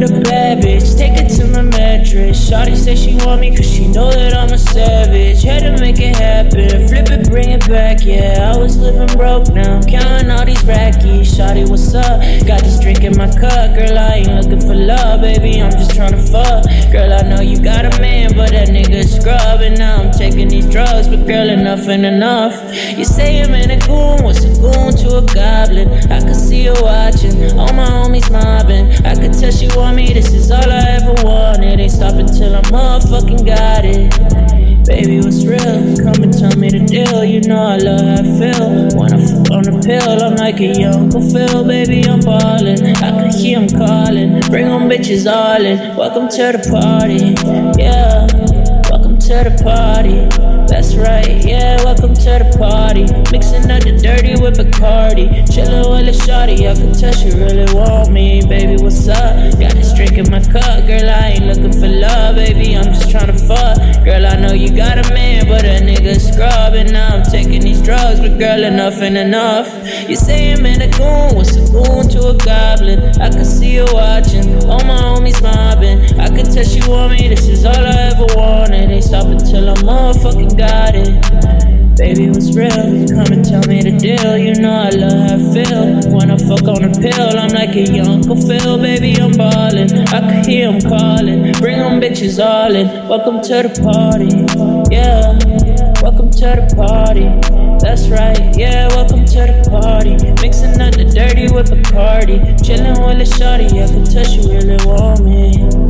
with a bad bitch. Take it to my mattress. Shawty say she want me cause she know that I'm a savage. Had to make it happen. Flip it, bring it back. Yeah, I was living broke now. Counting all these rackies. Shawty, what's up? Got this drink in my cup. Girl, I ain't looking for love, baby. I'm just trying to fuck. Girl, I know you got a man, but that nigga scrub. And now I'm taking drugs, but girl, enough ain't enough. You say I'm in a goon, what's a goon to a goblin? I can see you watching, all my homies mobbing. I could tell she want me, this is all I ever wanted. Ain't stopping till I motherfucking got it. Baby, what's real? Come and tell me the deal. You know I love how I feel. When I fuck on the pill, I'm like a young Phil. Baby, I'm ballin'. I can hear him calling. Bring on bitches all in. Welcome to the party. Yeah. To the party. That's right, yeah, welcome to the party. Mixing up the dirty with Bacardi. Chillin' with a shawty, I can tell she really want me. Baby, what's up? Got this drink in my cup, girl, I ain't looking for love, baby, I'm just tryna fuck. Girl, I know you got a man, but a nigga scrub. And now I'm taking these drugs, but girl, enough ain't enough. You say I'm in a goon, what's a goon to a goblin? I can see you watching, all my homies mobbing. I can tell she want me, this is all I ever wanted. Ain't stopping till I motherfucking got it. Baby, what's real? Come and tell me the deal. You know I love how I feel. When I fuck on a pill, I'm like a young Phil. Baby, I'm ballin'. I can hear him calling. Bring them bitches all in. Welcome to the party. Yeah. Welcome to the party. That's right. Yeah, welcome to the party. Mixing up the dirty with Bacardi. Chillin' with a shawty. I can tell she really want me.